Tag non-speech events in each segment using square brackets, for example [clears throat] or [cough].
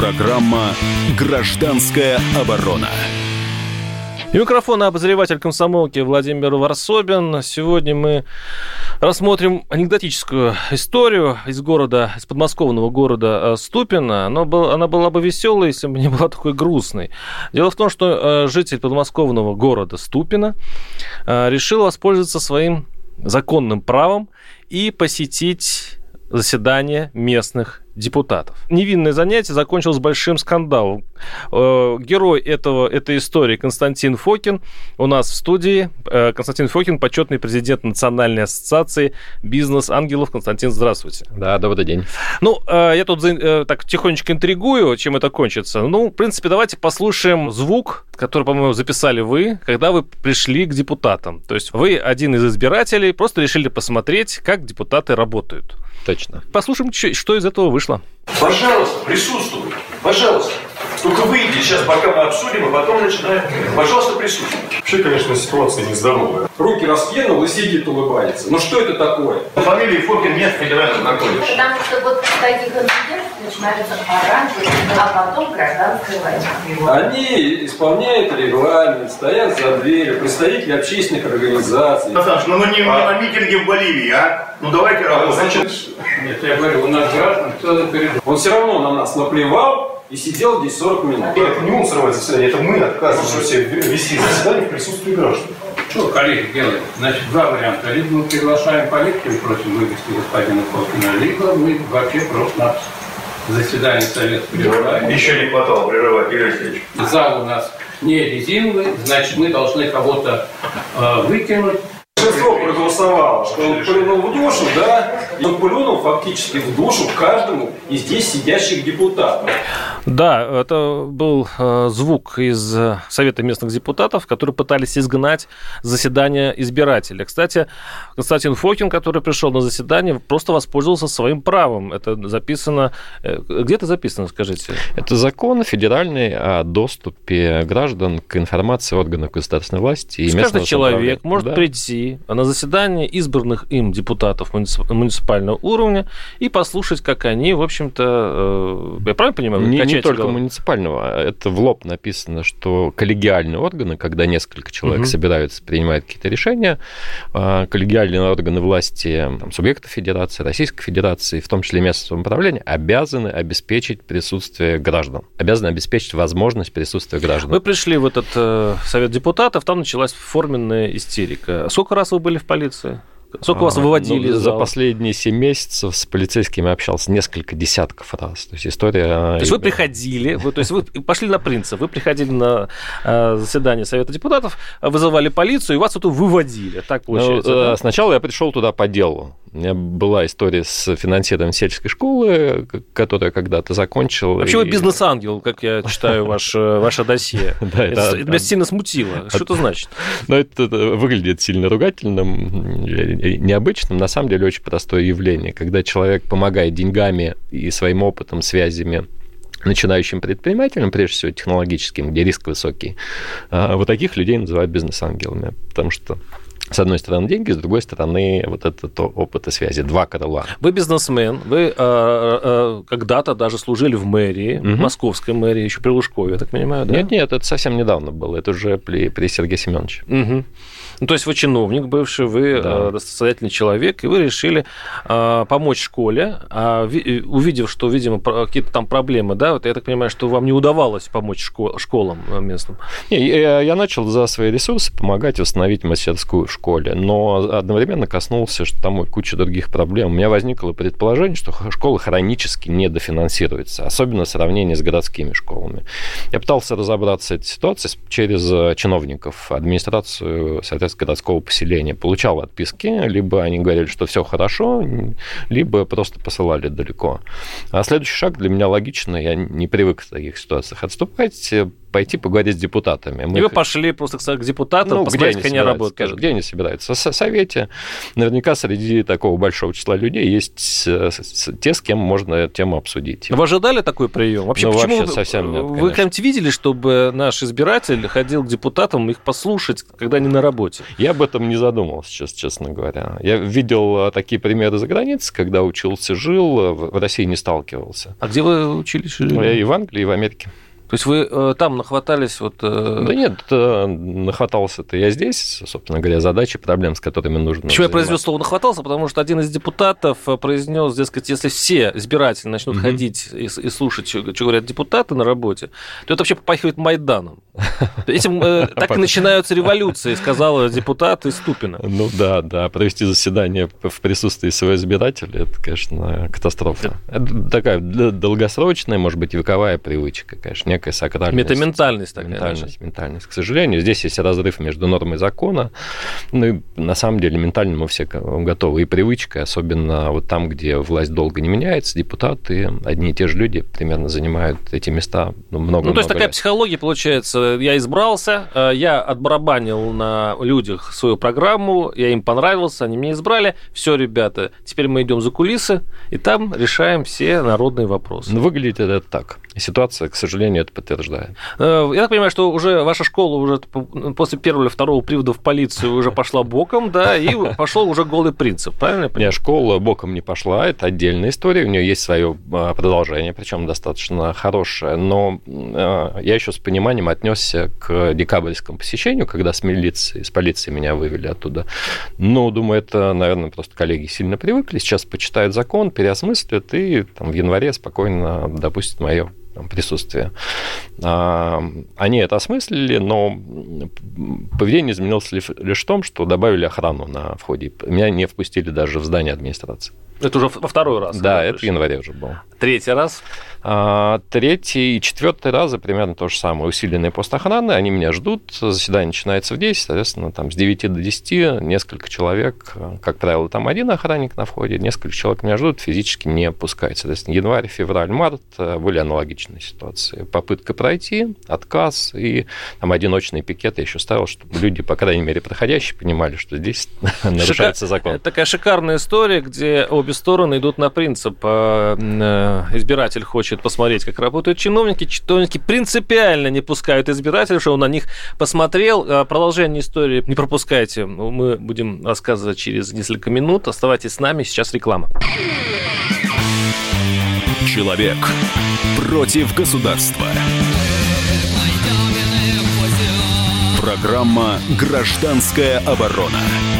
Программа «Гражданская оборона». И микрофон обозреватель комсомолки Владимир Варсобин. Сегодня мы рассмотрим анекдотическую историю из города, из подмосковного города э, Ступино. Она, был, она была бы веселой, если бы не была такой грустной. Дело в том, что э, житель подмосковного города Ступино э, решил воспользоваться своим законным правом и посетить заседание местных депутатов. Невинное занятие закончилось большим скандалом. Э, герой этого, этой истории Константин Фокин у нас в студии. Э, Константин Фокин, почетный президент Национальной ассоциации бизнес-ангелов. Константин, здравствуйте. Да, добрый день. Ну, э, я тут так тихонечко интригую, чем это кончится. Ну, в принципе, давайте послушаем звук, который, по-моему, записали вы, когда вы пришли к депутатам. То есть вы один из избирателей, просто решили посмотреть, как депутаты работают. Точно. Послушаем, что из этого вышло. Пожалуйста, присутствуй. Пожалуйста. Только выйди сейчас, пока мы обсудим, а потом начинаем. Пожалуйста, присутствуй. Вообще, конечно, ситуация нездоровая. Руки раскинул и сидит, улыбается. Ну что это такое? Фамилия Фокин нет в федеральном колледже. Потому что вот таких инцидентов начинается оранжевый, а потом гражданская война. Они исполняют регламент, стоят за дверью, представители общественных организаций. Наташа, ну мы не, а... на митинге в Боливии, а? Ну давайте работать. Значит, нет, я говорю, у нас граждан кто-то перед... Он все равно на нас наплевал, и сидел здесь 40 минут. Это не он срывает заседание, это мы отказываемся вести заседание в присутствии граждан. Что коллеги делают? Значит, два варианта. Либо мы приглашаем полицию и просим вывести господина Фокина, либо мы вообще просто заседание совета прерываем. Еще не хватало прерывать, Юрий Алексеевич. Зал у нас не резиновый, значит, мы должны кого-то э, выкинуть большинство проголосовало, что он плюнул в душу, да, и он плюнул фактически в душу каждому из здесь сидящих депутатов. Да, это был э, звук из э, Совета местных депутатов, которые пытались изгнать заседание избирателя. Кстати, Константин Фокин, который пришел на заседание, просто воспользовался своим правом. Это записано... Э, где это записано, скажите? Это закон федеральный о доступе граждан к информации органов государственной власти. И каждый человек может да. прийти на заседание избранных им депутатов муниципального уровня и послушать, как они, в общем-то, я правильно понимаю? Не, не только голову. муниципального. А это в лоб написано, что коллегиальные органы, когда несколько человек угу. собираются, принимают какие-то решения, а, коллегиальные органы власти там, субъектов Федерации, Российской Федерации, в том числе местного самоуправления, обязаны обеспечить присутствие граждан, обязаны обеспечить возможность присутствия граждан. Вы пришли в этот э, совет депутатов, там началась форменная истерика. Сколько раз вы были в полиции? Сколько вас а, выводили? Ну, за последние 7 месяцев с полицейскими общался несколько десятков раз. То есть история... То есть вы приходили, вы, то есть вы пошли на принцип, вы приходили на э, заседание Совета депутатов, вызывали полицию, и вас тут выводили. Так ну, получается, ну, да? Сначала я пришел туда по делу. У меня была история с финансированием сельской школы, которую когда-то закончил. Вообще и... вы бизнес-ангел, как я читаю ваш, э, ваше досье. [laughs] Да, это, это меня сильно смутило. Что это значит? [laughs] Ну, это выглядит сильно ругательным, необычным. На самом деле очень простое явление. Когда человек помогает деньгами и своим опытом, связями начинающим предпринимателям, прежде всего технологическим, где риск высокий, а вот таких людей называют бизнес-ангелами, потому что с одной стороны деньги, с другой стороны вот этот опыт и связи. Два крыла. Вы бизнесмен, вы э, э, когда-то даже служили в мэрии, угу. московской мэрии, еще при Лужкове, я так понимаю, да? Нет, нет, это совсем недавно было, это уже при, при Сергее Семеновиче. Угу. Ну, то есть вы чиновник бывший, вы да. э, состоятельный человек, и вы решили э, помочь школе, а ви, увидев, что, видимо, какие-то там проблемы, да, вот я так понимаю, что вам не удавалось помочь школ, школам местным. Не, я, я начал за свои ресурсы помогать восстановить мастерскую в школе, но одновременно коснулся, что там куча других проблем. У меня возникло предположение, что школа хронически недофинансируется, особенно в сравнении с городскими школами. Я пытался разобраться этой ситуацией через э, чиновников, администрацию, соответственно, из городского поселения получал отписки, либо они говорили, что все хорошо, либо просто посылали далеко. А следующий шаг для меня логичный, я не привык в таких ситуациях отступать, пойти поговорить с депутатами. Мы и вы их... пошли просто к депутатам, ну, посмотреть, как они работают. Скажем, где они собираются? В Совете. Наверняка среди такого большого числа людей есть те, с кем можно эту тему обсудить. Вы ожидали такой прием? Вообще, ну, почему вообще совсем нет, Вы когда-нибудь видели, чтобы наш избиратель ходил к депутатам их послушать, когда они на работе? Я об этом не задумывался, сейчас, честно говоря. Я видел э, такие примеры за границей, когда учился, жил, в России не сталкивался. А где вы учились? Ну, я и в Англии, и в Америке. То есть вы э, там нахватались вот... Э... Да нет, э, нахватался-то я здесь, собственно говоря, задачи, проблем, с которыми нужно Почему я произвел слово «нахватался»? Потому что один из депутатов э, произнес, дескать, если все избиратели начнут угу. ходить и, и слушать, что, что говорят депутаты на работе, то это вообще попахивает Майданом. Этим э, так и начинаются революции, сказал депутат из Ступина. Ну да, да, провести заседание в присутствии своего избирателя, это, конечно, катастрофа. Это такая долгосрочная, может быть, вековая привычка, конечно, некая сакральность. Метаментальность такая. Ментальность, ментальность. К сожалению, здесь есть разрыв между нормой закона. Ну и на самом деле ментально мы все готовы. И привычка, особенно вот там, где власть долго не меняется, депутаты, одни и те же люди примерно занимают эти места ну, много Ну, то есть такая психология, получается, я избрался, э, я отбарабанил на людях свою программу, я им понравился, они меня избрали. Все, ребята, теперь мы идем за кулисы, и там решаем все народные вопросы. Ну, выглядит это так. Ситуация, к сожалению, это подтверждает. Э, я так понимаю, что уже ваша школа уже после первого или второго привода в полицию уже пошла боком, да, и пошел уже голый принцип, правильно я понимаю? Нет, школа боком не пошла, это отдельная история, у нее есть свое а, продолжение, причем достаточно хорошее, но э, я еще с пониманием отнесся к декабрьскому посещению, когда с милицией, с полицией меня вывели оттуда. Ну, думаю, это, наверное, просто коллеги сильно привыкли, сейчас почитают закон, переосмыслят и там, в январе спокойно допустят мое присутствие. А, они это осмыслили, но поведение изменилось лишь в том, что добавили охрану на входе. Меня не впустили даже в здание администрации. Это уже во второй раз? Да, это в январе уже был. Третий раз? А, третий и четвертый разы примерно то же самое. Усиленные пост охраны, они меня ждут, заседание начинается в 10, соответственно, там с 9 до 10 несколько человек, как правило, там один охранник на входе, несколько человек меня ждут, физически не пускают. Соответственно, январь, февраль, март э, были аналогичные ситуации. Попытка пройти, отказ и там одиночный пикет я еще ставил, чтобы люди, по крайней мере, проходящие, понимали, что здесь [laughs] нарушается закон. Это такая шикарная история, где обе стороны идут на принцип. Э, э, избиратель хочет хочет посмотреть, как работают чиновники. Чиновники принципиально не пускают избирателей, что он на них посмотрел. А продолжение истории не пропускайте. Мы будем рассказывать через несколько минут. Оставайтесь с нами. Сейчас реклама. Человек против государства. Программа «Гражданская оборона».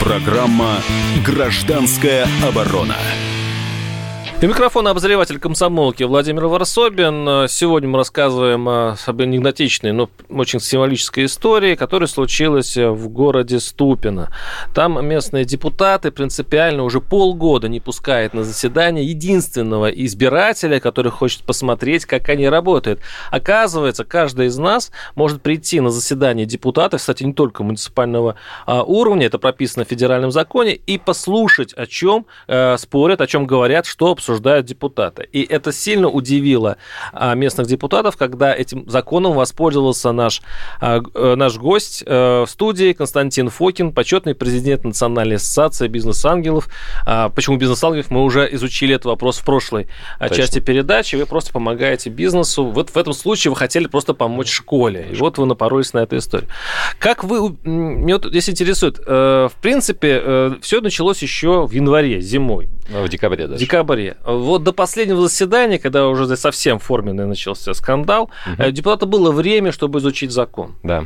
Программа «Гражданская оборона». И микрофон обозреватель комсомолки Владимир Варсобин. Сегодня мы рассказываем об анекдотичной, но очень символической истории, которая случилась в городе Ступино. Там местные депутаты принципиально уже полгода не пускают на заседание единственного избирателя, который хочет посмотреть, как они работают. Оказывается, каждый из нас может прийти на заседание депутатов, кстати, не только муниципального а, уровня, это прописано в федеральном законе, и послушать, о чем э, спорят, о чем говорят, что обсуждают обсуждают депутаты. И это сильно удивило а, местных депутатов, когда этим законом воспользовался наш, а, э, наш гость э, в студии Константин Фокин, почетный президент Национальной ассоциации бизнес-ангелов. А, почему бизнес-ангелов? Мы уже изучили этот вопрос в прошлой Точно. части передачи. Вы просто помогаете бизнесу. Вот в этом случае вы хотели просто помочь школе. И вот вы напоролись на эту историю. Как вы... Меня вот здесь интересует. Э, в принципе, все началось еще в январе, зимой. В декабре даже. В декабре. Вот до последнего заседания, когда уже совсем форменный начался скандал, угу. депутату было время, чтобы изучить закон. Да.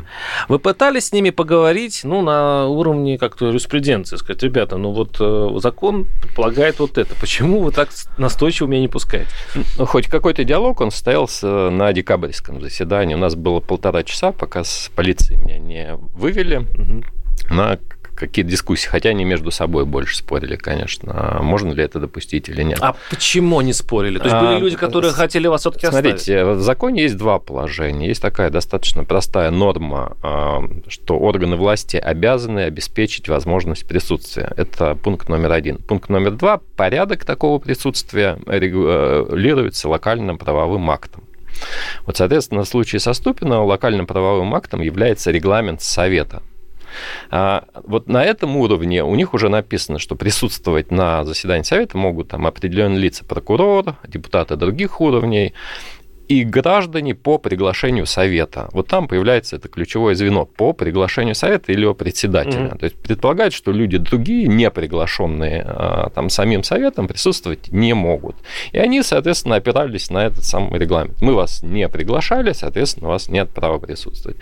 Вы пытались с ними поговорить, ну, на уровне как-то юриспруденции, сказать, ребята, ну вот э, закон предполагает вот это, почему вы так настойчиво меня не пускаете? Ну, хоть какой-то диалог, он состоялся на декабрьском заседании. У нас было полтора часа, пока с полицией меня не вывели. Угу на какие-то дискуссии, хотя они между собой больше спорили, конечно, а можно ли это допустить или нет. А почему они спорили? То есть были а, люди, которые хотели вас все-таки Смотрите, оставить? в законе есть два положения. Есть такая достаточно простая норма, а, что органы власти обязаны обеспечить возможность присутствия. Это пункт номер один. Пункт номер два. Порядок такого присутствия регулируется локальным правовым актом. Вот, соответственно, в случае со Ступино локальным правовым актом является регламент Совета а, вот на этом уровне у них уже написано, что присутствовать на заседании Совета могут там определенные лица, прокурор, депутаты других уровней, и граждане по приглашению совета. Вот там появляется это ключевое звено по приглашению совета или его председателя. Mm-hmm. То есть предполагает, что люди другие, не приглашенные а, там самим советом, присутствовать не могут. И они, соответственно, опирались на этот самый регламент. Мы вас не приглашали, соответственно, у вас нет права присутствовать.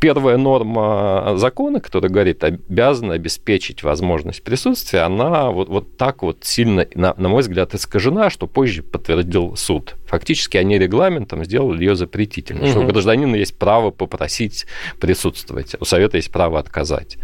Первая норма закона, которая говорит, обязана обеспечить возможность присутствия, она вот, вот так вот сильно, на, на мой взгляд, искажена, что позже подтвердил суд. Фактически они регламентом сделали ее запретительной, угу. что у гражданина есть право попросить присутствовать, у Совета есть право отказать.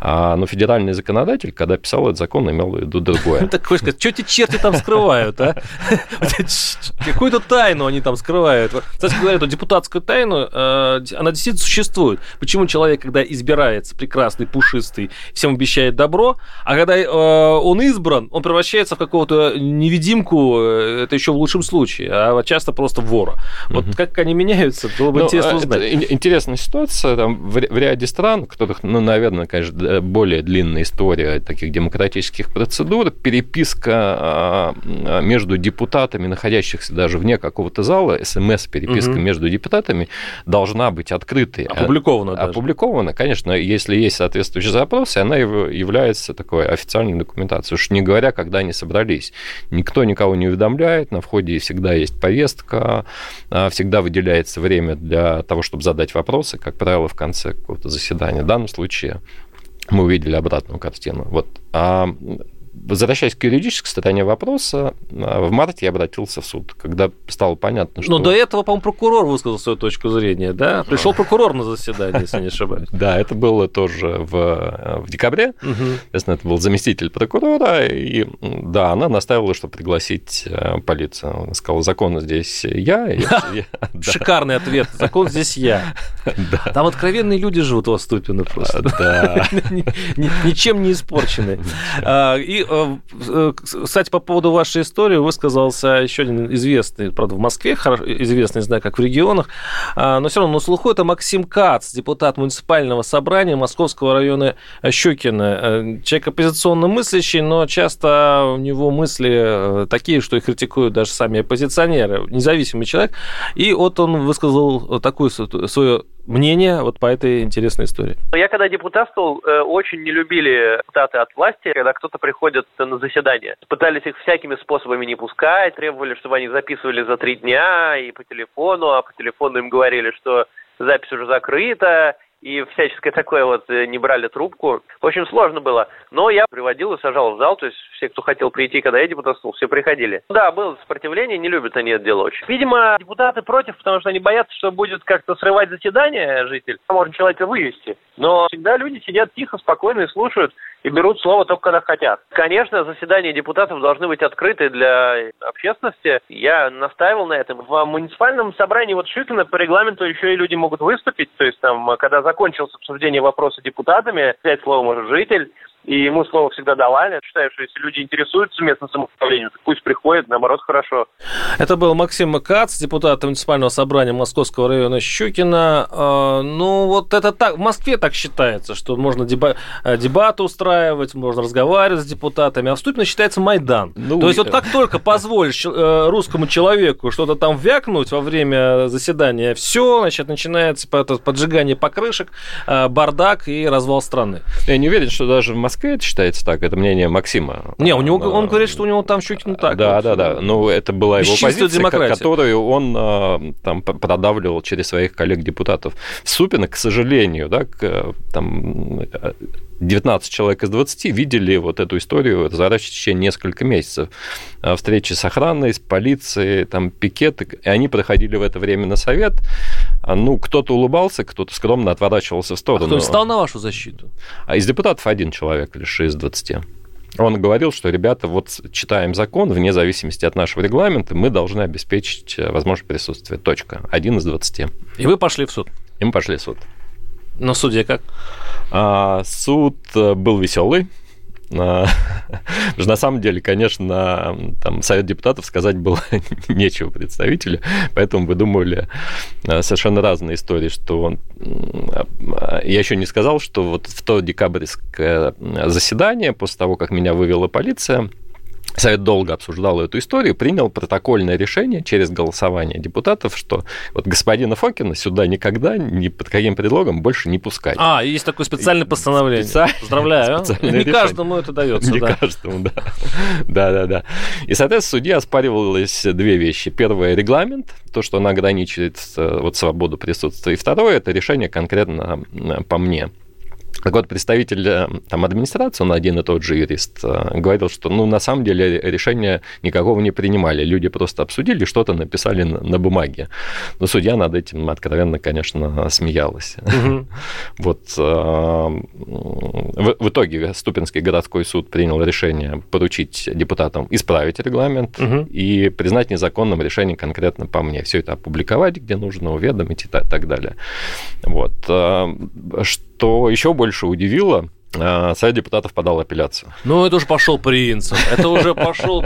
А, но федеральный законодатель, когда писал этот закон, имел в виду другое. [laughs] Так хочешь сказать, что эти черти там скрывают, а? [laughs] Какую-то тайну они там скрывают. Кстати говоря, эту депутатскую тайну, э, она действительно существует. Почему человек, когда избирается, прекрасный, пушистый, всем обещает добро, а когда э, он избран, он превращается в какого-то невидимку, э, это еще в лучшем случае, а часто просто вора. Вот угу. как они меняются, было бы ну, интересно а, узнать. Интересная ситуация. Там, в, в ряде стран, у которых, ну, наверное, конечно, более длинная история таких демократических процедур, переписка а, а, между депутатами, находящихся даже вне какого-то зала, смс-переписка угу. между депутатами должна быть открытой. Опубликована даже. Опубликована, конечно, если есть соответствующие запросы, она является такой официальной документацией. Уж не говоря, когда они собрались. Никто никого не уведомляет, на входе всегда есть повестка, всегда выделяется время для того, чтобы задать вопросы, как правило, в конце какого-то заседания. В данном случае мы увидели обратную картину. Вот. А возвращаясь к юридической стороне вопроса, а, в марте я обратился в суд, когда стало понятно, что... Но до этого, по-моему, прокурор высказал свою точку зрения, да? Пришел прокурор на заседание, если не ошибаюсь. [laughs] Да, это было тоже в, в декабре. Соответственно, это был заместитель прокурора, и да, она наставила, что пригласить э, полицию. Она сказала, закон здесь я. [laughs] [laughs] Шикарный ответ. Закон здесь я. Там откровенные люди живут в Аступино просто. Да. [laughs] Ничем не испорчены. А, и Э, э, кстати, по поводу вашей истории высказался еще один известный, правда, в Москве, известный, не знаю, как в регионах, а, но все равно на слуху это Максим Кац, депутат муниципального собрания Московского района Щукина. Э, человек оппозиционно мыслящий, но часто у него мысли такие, что их критикуют даже сами оппозиционеры, независимый человек. И вот он высказал такую свою мнение вот по этой интересной истории? Я когда депутатствовал, э, очень не любили депутаты от власти, когда кто-то приходит на заседание. Пытались их всякими способами не пускать, требовали, чтобы они записывали за три дня и по телефону, а по телефону им говорили, что запись уже закрыта, и всяческое такое вот э, не брали трубку. Очень сложно было. Но я приводил и сажал в зал, то есть все, кто хотел прийти, когда я депутатствовал, все приходили. Да, было сопротивление, не любят они это дело очень. Видимо, депутаты против, потому что они боятся, что будет как-то срывать заседание житель. Можно человека вывести. Но всегда люди сидят тихо, спокойно и слушают и берут слово только когда хотят. Конечно, заседания депутатов должны быть открыты для общественности. Я настаивал на этом. В муниципальном собрании вот Щукина по регламенту еще и люди могут выступить. То есть там, когда закончилось обсуждение вопроса депутатами, взять слово может житель, и ему слово всегда давали. Считаю, что если люди интересуются местным самоуправлением, то пусть приходят, наоборот, хорошо. Это был Максим Кац, депутат муниципального собрания Московского района Щукина. Ну, вот это так, в Москве так считается, что можно деба э, дебаты устраивать, можно разговаривать с депутатами, а в Ступино считается Майдан. Ну, То есть вот как только позволишь э, русскому человеку что-то там вякнуть во время заседания, все, значит, начинается поджигание покрышек, э, бардак и развал страны. Я не уверен, что даже в Москве Москве это считается так, это мнение Максима. Не, у него, он говорит, что у него там чуть не так. Да, да, да. Ну, это была его позиция, демократия. которую он а, там продавливал через своих коллег-депутатов. Супина, к сожалению, да, к, там 19 человек из 20 видели вот эту историю разворачивать в течение нескольких месяцев. Встречи с охраной, с полицией, там пикеты, и они проходили в это время на совет. А, ну, кто-то улыбался, кто-то скромно отворачивался в сторону. А кто встал на вашу защиту? А из депутатов один человек лишь из 20. Он говорил, что, ребята, вот читаем закон, вне зависимости от нашего регламента, мы должны обеспечить э, возможность присутствия. Точка. Один из 20. И вы пошли в суд? И мы пошли в суд. На суде как? А, суд э, был веселый. А, [laughs] на самом деле, конечно, там Совет депутатов сказать было [laughs] нечего представителю, поэтому выдумывали э, совершенно разные истории, что он... Я еще не сказал, что вот в то декабрьское заседание, после того, как меня вывела полиция, Совет долго обсуждал эту историю, принял протокольное решение через голосование депутатов, что вот господина Фокина сюда никогда ни под каким предлогом больше не пускать. А, есть такое специальное постановление. Специаль... Поздравляю. Не решение. каждому это дается. Не да. каждому, да. Да, да, да. И, соответственно, судья оспаривалось две вещи. Первое – регламент, то, что он ограничивает вот, свободу присутствия. И второе – это решение конкретно по мне. Так вот, представитель э, там, администрации, он один и тот же юрист, э, говорил, что ну, на самом деле решения никакого не принимали. Люди просто обсудили, что-то написали на, на бумаге. Но судья над этим откровенно, конечно, смеялась. Угу. [laughs] Вот э, в, в итоге Ступинский городской суд принял решение поручить депутатам исправить регламент угу. и признать незаконным решение конкретно по мне. Все это опубликовать, где нужно, уведомить и так, так далее. Вот. Что еще больше удивило, а, Совет депутатов подал апелляцию. Ну, это уже пошел принцип. Это уже пошел...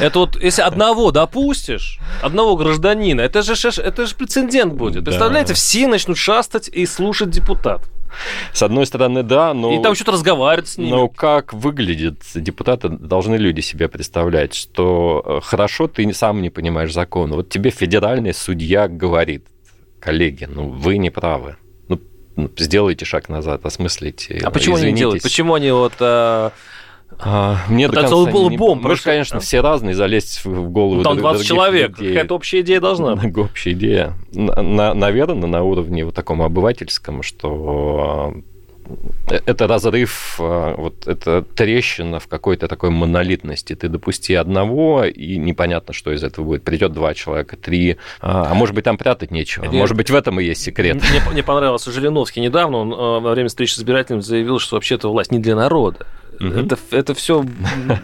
Это вот, если одного допустишь, одного гражданина, это же, это же прецедент будет. Представляете, все начнут шастать и слушать депутат. С одной стороны, да, но... И там что-то разговаривать с ними. Но как выглядит депутаты, должны люди себе представлять, что э, хорошо ты сам не понимаешь закона. Вот тебе федеральный судья говорит, коллеги, ну вы не правы сделайте шаг назад, осмыслите. А почему извинитесь. они не делают? Почему они вот... А... А, мне до конца был не... бомб. Мы же, конечно, все разные, залезть в голову ну, Там 20 человек, какая-то общая идея должна быть. Общая идея. На, наверное, на уровне вот таком обывательском, что это разрыв, а, вот это трещина в какой-то такой монолитности. Ты допусти одного, и непонятно, что из этого будет. Придет два человека, три, а, а может быть, там прятать нечего. Нет. Может быть, в этом и есть секрет. Мне, мне понравился Жириновский недавно, он а, во время встречи с избирателями заявил, что вообще-то власть не для народа. Угу. Это, это все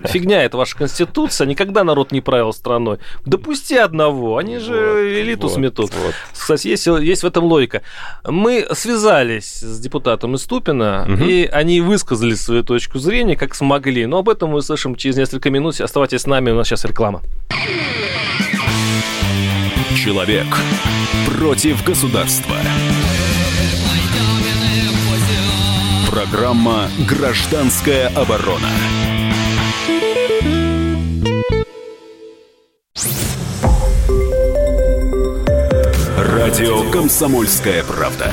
фигня, это ваша конституция. Никогда народ не правил страной. Допусти одного, они же вот, элиту вот, сметут. Вот. Кстати, есть, есть в этом логика. Мы связались с депутатом Иступина, угу. и они высказали свою точку зрения, как смогли. Но об этом мы услышим через несколько минут. Оставайтесь с нами, у нас сейчас реклама. Человек против государства. Программа «Гражданская оборона». Радио «Комсомольская правда».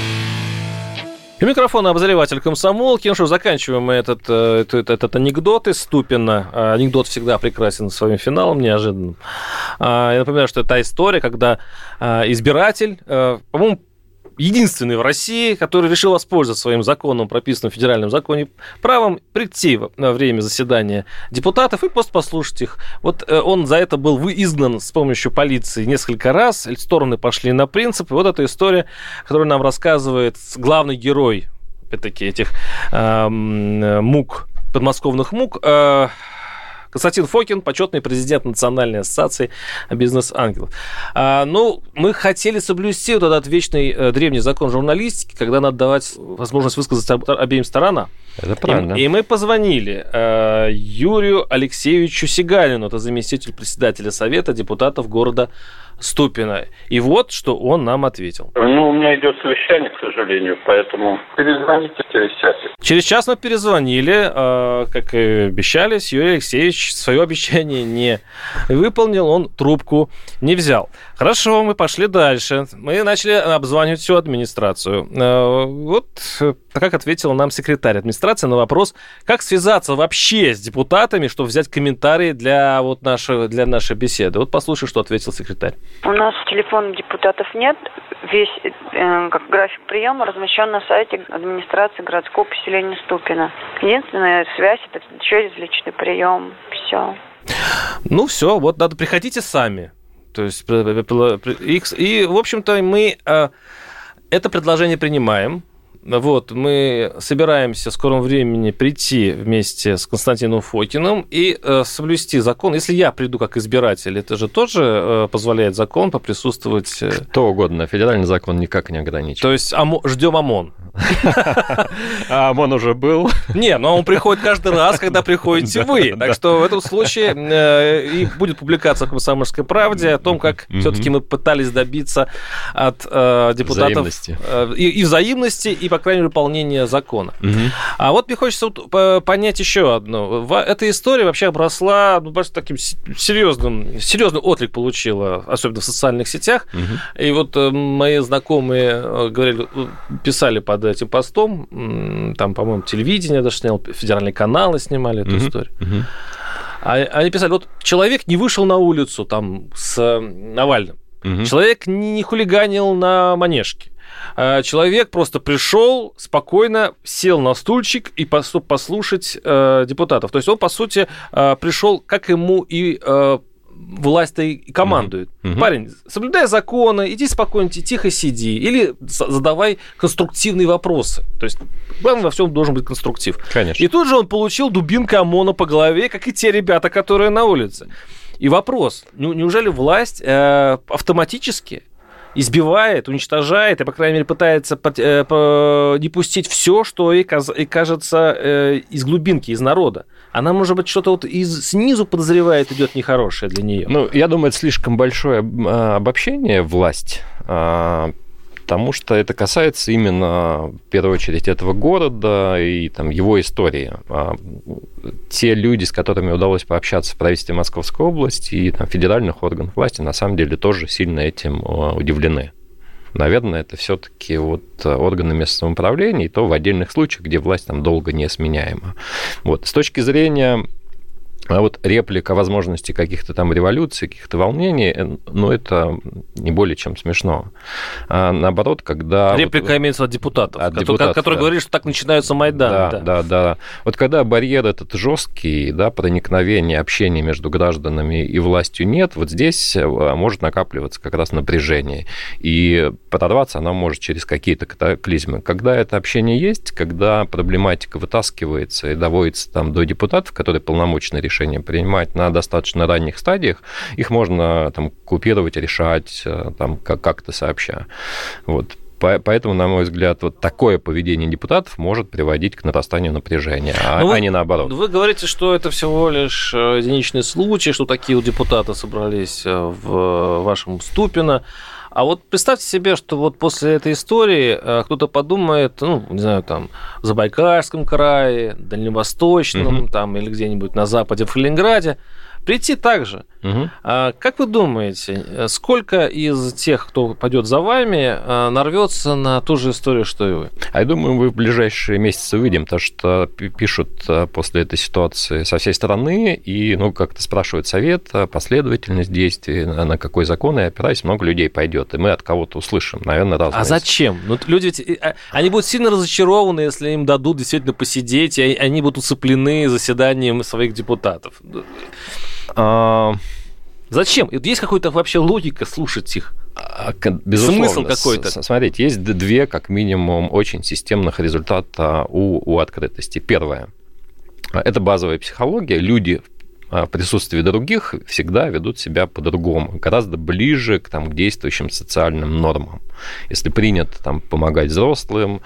И микрофон обозреватель комсомолки. Ну что, заканчиваем мы этот, э, этот, этот анекдот из Ступина. А, анекдот всегда прекрасен своим финалом неожиданным. А, я напоминаю, что это та история, когда а, избиратель, э, по-моему, единственный в России, который решил воспользоваться своим законом, прописанным в федеральном законе, правом прийти во время заседания депутатов и просто послушать их. Вот э, он за это был изгнан с помощью полиции несколько раз, стороны пошли на принцип, и вот эта история, которую нам рассказывает главный герой, опять-таки, этих э, мук, подмосковных мук, э, Константин Фокин, почетный президент Национальной ассоциации бизнес-ангелов. А, ну, мы хотели соблюсти вот этот вечный э, древний закон журналистики, когда надо давать возможность высказаться обеим сторонам. Это правильно. И, и мы позвонили э, Юрию Алексеевичу Сигалину, это заместитель председателя Совета депутатов города Ступина. И вот, что он нам ответил. Ну, у меня идет совещание, к сожалению, поэтому перезвоните через час. Через час мы перезвонили, э, как и обещались. Юрий Алексеевич свое обещание не выполнил, он трубку не взял. Хорошо, мы пошли дальше. Мы начали обзванивать всю администрацию. Э, вот как ответил нам секретарь администрации на вопрос, как связаться вообще с депутатами, чтобы взять комментарии для, вот нашего, для нашей беседы. Вот послушай, что ответил секретарь. У нас телефона депутатов нет. Весь э, как график приема размещен на сайте администрации городского поселения Ступина. Единственная связь это через личный прием. Все. Ну все, вот надо приходите сами. То есть и, в общем-то, мы э, это предложение принимаем. Вот, мы собираемся в скором времени прийти вместе с Константином Фокиным и э, соблюсти закон. Если я приду как избиратель, это же тоже э, позволяет закон поприсутствовать. Э... Кто угодно. Федеральный закон никак не ограничен. То есть омо... ждем ОМОН. А ОМОН уже был. Не, но он приходит каждый раз, когда приходите вы. Так что в этом случае э, и будет публикация в «Комсомольской правде» о том, как все-таки мы пытались добиться от э, депутатов и взаимности, и по крайней мере, выполнения закона. Угу. А вот мне хочется понять еще одно. Эта история вообще обросла ну, таким серьезным, серьезный отклик получила, особенно в социальных сетях. Угу. И вот э, мои знакомые э, говорили, писали под этим постом, там, по-моему, телевидение даже снял, федеральные каналы снимали эту угу. историю. Угу. Они писали, вот человек не вышел на улицу там с Навальным, угу. человек не хулиганил на манежке, человек просто пришел спокойно, сел на стульчик и послушать э, депутатов. То есть он, по сути, э, пришел, как ему и власть и командует. Угу. Парень, соблюдай законы, иди спокойно, тихо сиди, или задавай конструктивные вопросы. То есть главное во всем должен быть конструктив. Конечно. И тут же он получил дубинкой ОМОНа по голове, как и те ребята, которые на улице. И вопрос, ну, неужели власть э, автоматически избивает, уничтожает и, по крайней мере, пытается э, не пустить все, что ей, кажется э, из глубинки, из народа. Она, может быть, что-то вот из, снизу подозревает, идет нехорошее для нее. Ну, я думаю, это слишком большое а, обобщение власть а, потому что это касается именно, в первую очередь, этого города и там, его истории. А те люди, с которыми удалось пообщаться в правительстве Московской области и там, федеральных органов власти, на самом деле тоже сильно этим а, удивлены. Наверное, это все-таки вот органы местного самоуправления, и то в отдельных случаях, где власть там долго не сменяема. Вот. С точки зрения а вот реплика возможности каких-то там революций, каких-то волнений, э, ну, это не более чем смешно. А наоборот, когда... Реплика вот, имеется от депутатов, от депутатов который да. говорит, что так начинаются Майданы. Да, да, да, да. Вот когда барьер этот жесткий, да, проникновение, общение между гражданами и властью нет, вот здесь э, может накапливаться как раз напряжение. И подорваться она может через какие-то катаклизмы. Когда это общение есть, когда проблематика вытаскивается и доводится там до депутатов, которые полномочно решают, решения принимать на достаточно ранних стадиях, их можно там купировать, решать э, там как-то сообща. Вот. Поэтому, на мой взгляд, вот такое поведение депутатов может приводить к нарастанию напряжения, а, вы, а не наоборот. Вы говорите, что это всего лишь э, единичный случай, что такие вот депутаты собрались э, в вашем Ступино. А вот представьте себе, что вот после этой истории э, кто-то подумает, ну, не знаю, там, в Забайкальском крае, Дальневосточном, угу. там, или где-нибудь на западе в Калининграде, прийти также. Угу. А, как вы думаете, сколько из тех, кто пойдет за вами, а, нарвется на ту же историю, что и вы? А я думаю, мы в ближайшие месяцы увидим, то что пишут а, после этой ситуации со всей страны, и, ну, как-то спрашивают совет, а, последовательность действий, на какой закон и опираясь, много людей пойдет, и мы от кого-то услышим, наверное, разные. А зачем? Ну, люди, они будут сильно разочарованы, если им дадут действительно посидеть, и они будут усыплены заседанием своих депутатов. А, зачем? Есть какая-то вообще логика слушать их? А, безусловно. Смысл какой-то. Смотрите, есть две, как минимум, очень системных результата у, у открытости. Первое. Это базовая психология. Люди а, в присутствии других всегда ведут себя по-другому, гораздо ближе к, там, к действующим социальным нормам. Если принято там, помогать взрослым,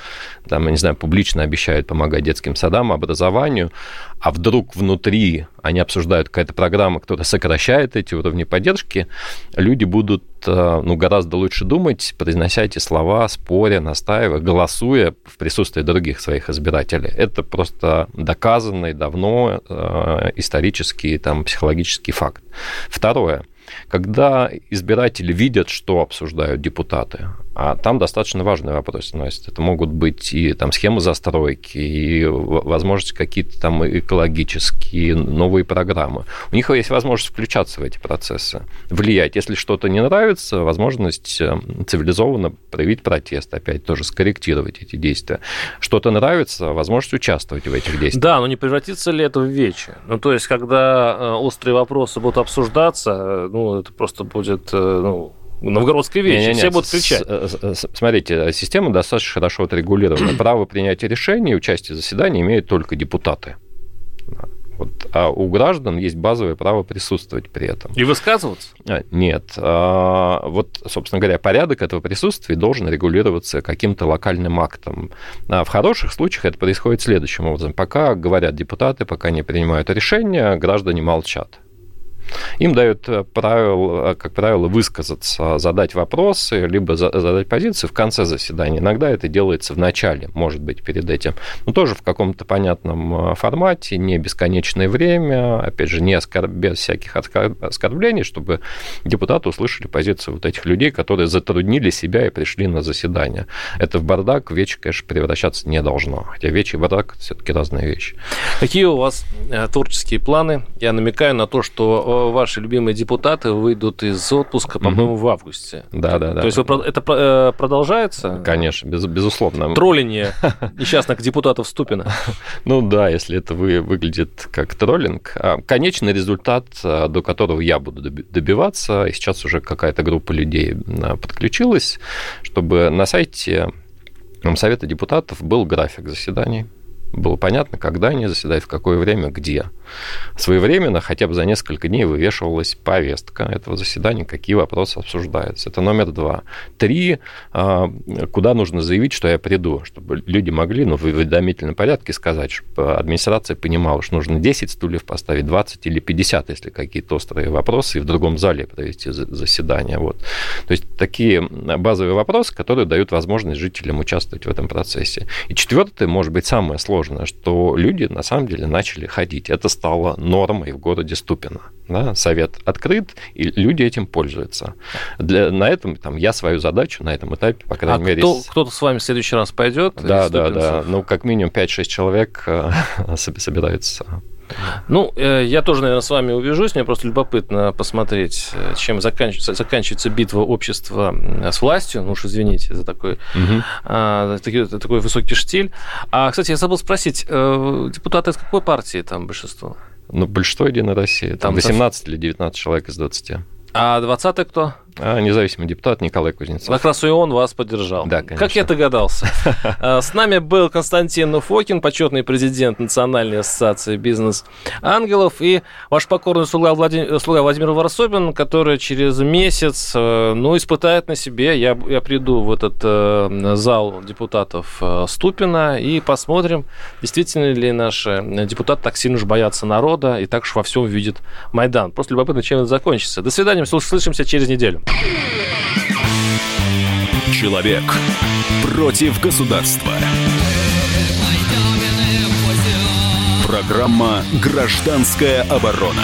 там, я не знаю, публично обещают помогать детским садам, образованию, а вдруг внутри они обсуждают какая-то программа, кто-то сокращает эти уровни поддержки, люди будут ну, гораздо лучше думать, произнося эти слова, споря, настаивая, голосуя в присутствии других своих избирателей. Это просто доказанный давно э, исторический, там, психологический факт. Второе – когда избиратели видят, что обсуждают депутаты, а там достаточно важный вопрос становится. Это могут быть и там схемы застройки, и возможности какие-то там экологические, новые программы. У них есть возможность включаться в эти процессы, влиять. Если что-то не нравится, возможность э, цивилизованно проявить протест, опять тоже скорректировать эти действия. Что-то нравится, возможность участвовать в этих действиях. Да, но не превратится ли это в вечи? Ну, то есть, когда э, острые вопросы будут обсуждаться, э, ну, это просто будет, ну, Новгородской вечи, не, не, не. все будут кричать. Смотрите, система достаточно хорошо отрегулирована. [clears throat] Право принятия решений и участия в заседании имеют только депутаты. Вот, а у граждан есть базовое право присутствовать при этом. И высказываться? А, нет. А, вот, собственно говоря, порядок этого присутствия должен регулироваться каким-то локальным актом. А в хороших случаях это происходит следующим образом. Пока говорят депутаты, пока не принимают решения, граждане молчат. Им дают э, правило, э, как правило, высказаться, задать вопросы, либо задать позицию в конце заседания. Иногда это делается в начале, может быть, перед этим. Но тоже в каком-то понятном э, формате, не бесконечное время, опять же, не оскорб... без всяких оскорблений, чтобы депутаты услышали позицию вот этих людей, которые затруднили себя и пришли на заседание. Это в бардак, в вечи, конечно, превращаться не должно. Хотя вечи и бардак – все-таки разные вещи. Какие у вас творческие планы? Я намекаю на то, что ваши любимые депутаты выйдут из отпуска, по-моему, угу. в августе. Да, да, да. То есть это э, продолжается? Конечно, без, безусловно. Троллинг [laughs] несчастных депутатов Ступина. Ну да, если это вы, выглядит как троллинг. А конечный результат, э, до которого я буду добиваться, и сейчас уже какая-то группа людей э, подключилась, чтобы на сайте Совета депутатов был график заседаний было понятно, когда они заседают, в какое время, где. Своевременно, хотя бы за несколько дней вывешивалась повестка этого заседания, какие вопросы обсуждаются. Это номер два. Три, а, куда нужно заявить, что я приду, чтобы люди могли ну, в уведомительном порядке сказать, чтобы администрация понимала, что нужно 10 стульев поставить, 20 или 50, если какие-то острые вопросы, и в другом зале провести заседание. Вот. То есть такие базовые вопросы, которые дают возможность жителям участвовать в этом процессе. И четвертое, может быть, самое сложное, сложно, что люди на самом деле начали ходить. Это стало нормой в городе Ступино. Да? Совет открыт, и люди этим пользуются. Для, на этом там, я свою задачу на этом этапе, по крайней а мере... Кто, кто-то с вами в следующий раз пойдет? Да, да, да. Ну, как минимум 5-6 человек э, [laughs] собираются ну, э, я тоже, наверное, с вами увяжусь. Мне просто любопытно посмотреть, э, чем заканчивается, заканчивается битва общества с властью. Ну уж извините за такой, угу. а, такой, такой высокий штиль. А, кстати, я забыл спросить, э, депутаты из какой партии там большинство? Ну, большинство Единой России. Там, там 18 или 19 человек из 20. А 20 кто? А, независимый депутат Николай Кузнецов. Как раз и он вас поддержал. Да, конечно. Как я догадался. [laughs] А, с нами был Константин Фокин, почетный президент Национальной ассоциации бизнес-ангелов, и ваш покорный слуга, Владимир, слуга Владимир Варсобин, который через месяц э, ну, испытает на себе. Я, я приду в этот э, зал депутатов э, Ступина и посмотрим, действительно ли наши депутаты так сильно уж боятся народа и так уж во всем видят Майдан. Просто любопытно, чем это закончится. До свидания, услышимся через неделю. Человек против государства. Программа «Гражданская оборона».